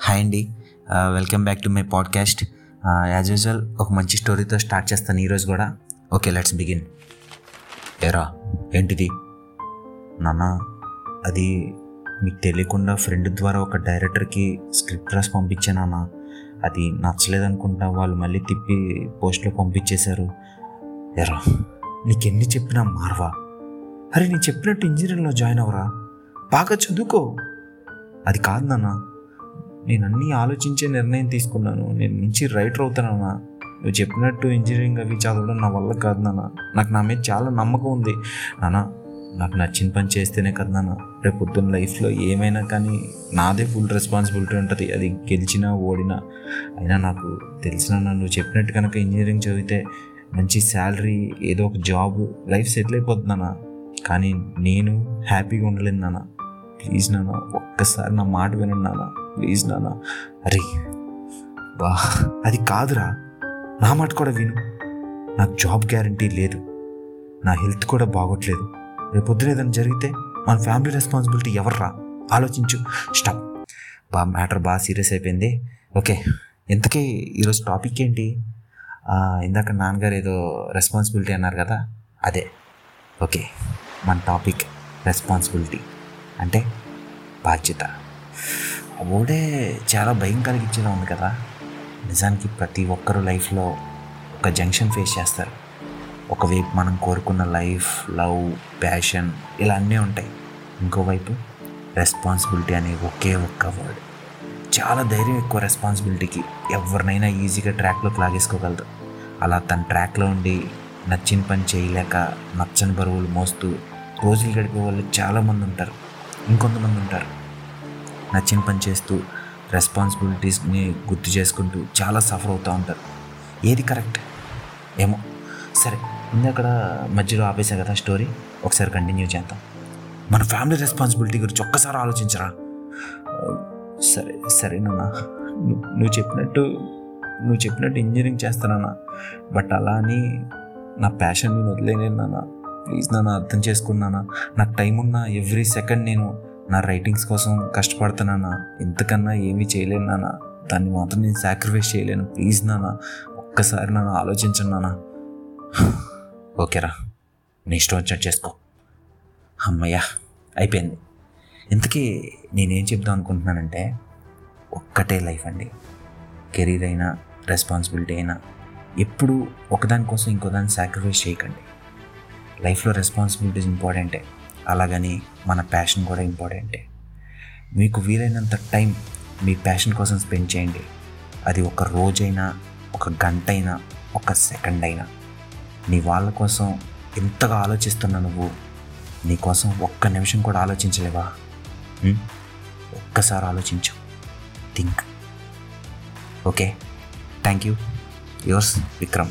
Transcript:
Hi అండి. Welcome back to my podcast. As usual ఒక మంచి స్టోరీతో స్టార్ట్ చేస్తాను ఈరోజు కూడా. Okay let's begin. ఎరా ఏంటిది? నాన్న అది మీకు తెలియకుండా ఫ్రెండ్ ద్వారా ఒక డైరెక్టర్కి స్క్రిప్ట్ రాసి పంపించానన్న అది నచ్చలేదనుకుంటా వాళ్ళు మళ్ళీ తిప్పి పోస్ట్లో పంపించేశారు. ఎరా నీకెన్ని చెప్పినా మార్వా? అరే నేను చెప్పినట్టు ఇంజనీరింగ్లో జాయిన్ అవ్వరా? బాగా చదువుకో. అది కాదు నాన్న. నేను అన్నీ ఆలోచించే నిర్ణయం తీసుకున్నాను. నేను మంచి రైటర్ అవుతానన్నా. నువ్వు చెప్పినట్టు ఇంజనీరింగ్ అవి చదవడం నా వల్ల కాదు నాన్న. నాకు నా మీద చాలా నమ్మకం ఉంది. నాన్న నాకు నచ్చిన పని చేస్తేనే కదా నాన్న. రేపు పొద్దున్న లైఫ్లో ఏమైనా కానీ నాదే ఫుల్ రెస్పాన్సిబిలిటీ ఉంటుంది. అది గెలిచినా ఓడినా. అయినా నాకు తెలిసిన నువ్వు చెప్పినట్టు కనుక ఇంజనీరింగ్ చదివితే మంచి శాలరీ ఏదో ఒక జాబ్ లైఫ్ సెటిల్ అయిపోతుందన్నా కానీ నేను హ్యాపీగా ఉండలేను నాన్న. ప్లీజ్ నాన్న ఒక్కసారి నా మాట వినండి నాన్న. ప్లీజ్ నాన్న. అరే బా అది కాదురా. నా మాట కూడా విను. నాకు జాబ్ గ్యారంటీ లేదు. నా హెల్త్ కూడా బాగోట్లేదు. రేపు పొద్దున ఏదైనా జరిగితే మన ఫ్యామిలీ రెస్పాన్సిబిలిటీ ఎవర్రా? ఆలోచించు. స్టాప్. బా మ్యాటర్ బాగా సీరియస్ అయిపోయింది. ఓకే ఇంతకీ ఈరోజు టాపిక్ ఏంటి? ఇందాక నాన్నగారు ఏదో రెస్పాన్సిబిలిటీ అన్నారు కదా? అదే. ఓకే మన టాపిక్ రెస్పాన్సిబిలిటీ. అంటే బాధ్యత. ఓడే చాలా భయం కలిగించేలా ఉంది కదా. నిజానికి ప్రతి ఒక్కరు లైఫ్లో ఒక జంక్షన్ ఫేస్ చేస్తారు. ఒకవైపు మనం కోరుకున్న లైఫ్ లవ్ ప్యాషన్ ఇలా అన్నీ ఉంటాయి. ఇంకోవైపు రెస్పాన్సిబిలిటీ అనే ఒకే ఒక్క వర్డ్. చాలా ధైర్యం ఎక్కువ రెస్పాన్సిబిలిటీకి. ఎవరినైనా ఈజీగా ట్రాక్లోకి లాగేసుకోగలరు అలా తన ట్రాక్లో ఉండి నచ్చిన పని చేయలేక నచ్చని బరువులు మోస్తూ రోజులు గడిపే వాళ్ళు చాలామంది ఉంటారు. ఇంకొంతమంది ఉంటారు. నచ్చిన పని చేస్తూ రెస్పాన్సిబిలిటీస్ని గుర్తు చేసుకుంటూ చాలా సఫర్ అవుతూ ఉంటారు. ఏది కరెక్ట్ ఏమో. సరే ఇందక్కడ మధ్యలో ఆపేసా కదా స్టోరీ ఒకసారి కంటిన్యూ చేద్దాం. మన ఫ్యామిలీ రెస్పాన్సిబిలిటీ గురించి ఒక్కసారి ఆలోచించరా? సరే సరే నాన్న. నువ్వు చెప్పినట్టు నువ్వు చెప్పినట్టు ఇంజనీరింగ్ చేస్తానన్నా బట్ అలా అని నా ప్యాషన్ నేను వదిలేను నాన్న. ప్లీజ్ నాన్న అర్థం చేసుకున్నానా? నాకు టైం ఉన్న ఎవ్రీ సెకండ్ నేను నా రైటింగ్స్ కోసం కష్టపడుతున్నానా ఇంతకన్నా ఏమీ చేయలేను నాన్న. దాన్ని మాత్రం నేను సాక్రిఫైస్ చేయలేను. ప్లీజ్ నాన్న ఒక్కసారి నన్ను ఆలోచించండి నాన్న. ఓకేరా నీ ఇష్టం వచ్చినట్టు చేసుకో. అమ్మయ్యా అయిపోయింది. ఇంతకీ నేనేం చెప్దాం అనుకుంటున్నానంటే ఒక్కటే లైఫ్ అండి. కెరీర్ అయినా రెస్పాన్సిబిలిటీ అయినా ఎప్పుడు ఒకదానికోసం ఇంకోదాన్ని ఇంకో దాన్ని సాక్రిఫైస్ చేయకండి. లైఫ్లో రెస్పాన్సిబిలిటీస్ ఇంపార్టెంటే అలాగని మన ప్యాషన్ కూడా ఇంపార్టెంటే మీకు వీలైనంత టైం మీ ప్యాషన్ కోసం స్పెండ్ చేయండి. అది ఒక రోజైనా ఒక గంట అయినా ఒక సెకండ్ అయినా. నీ వాళ్ళ కోసం ఎంతగా ఆలోచిస్తున్నా నువ్వు నీ కోసం ఒక్క నిమిషం కూడా ఆలోచించలేవా? ఒక్కసారి ఆలోచించు. Think okay thank you yours Vikram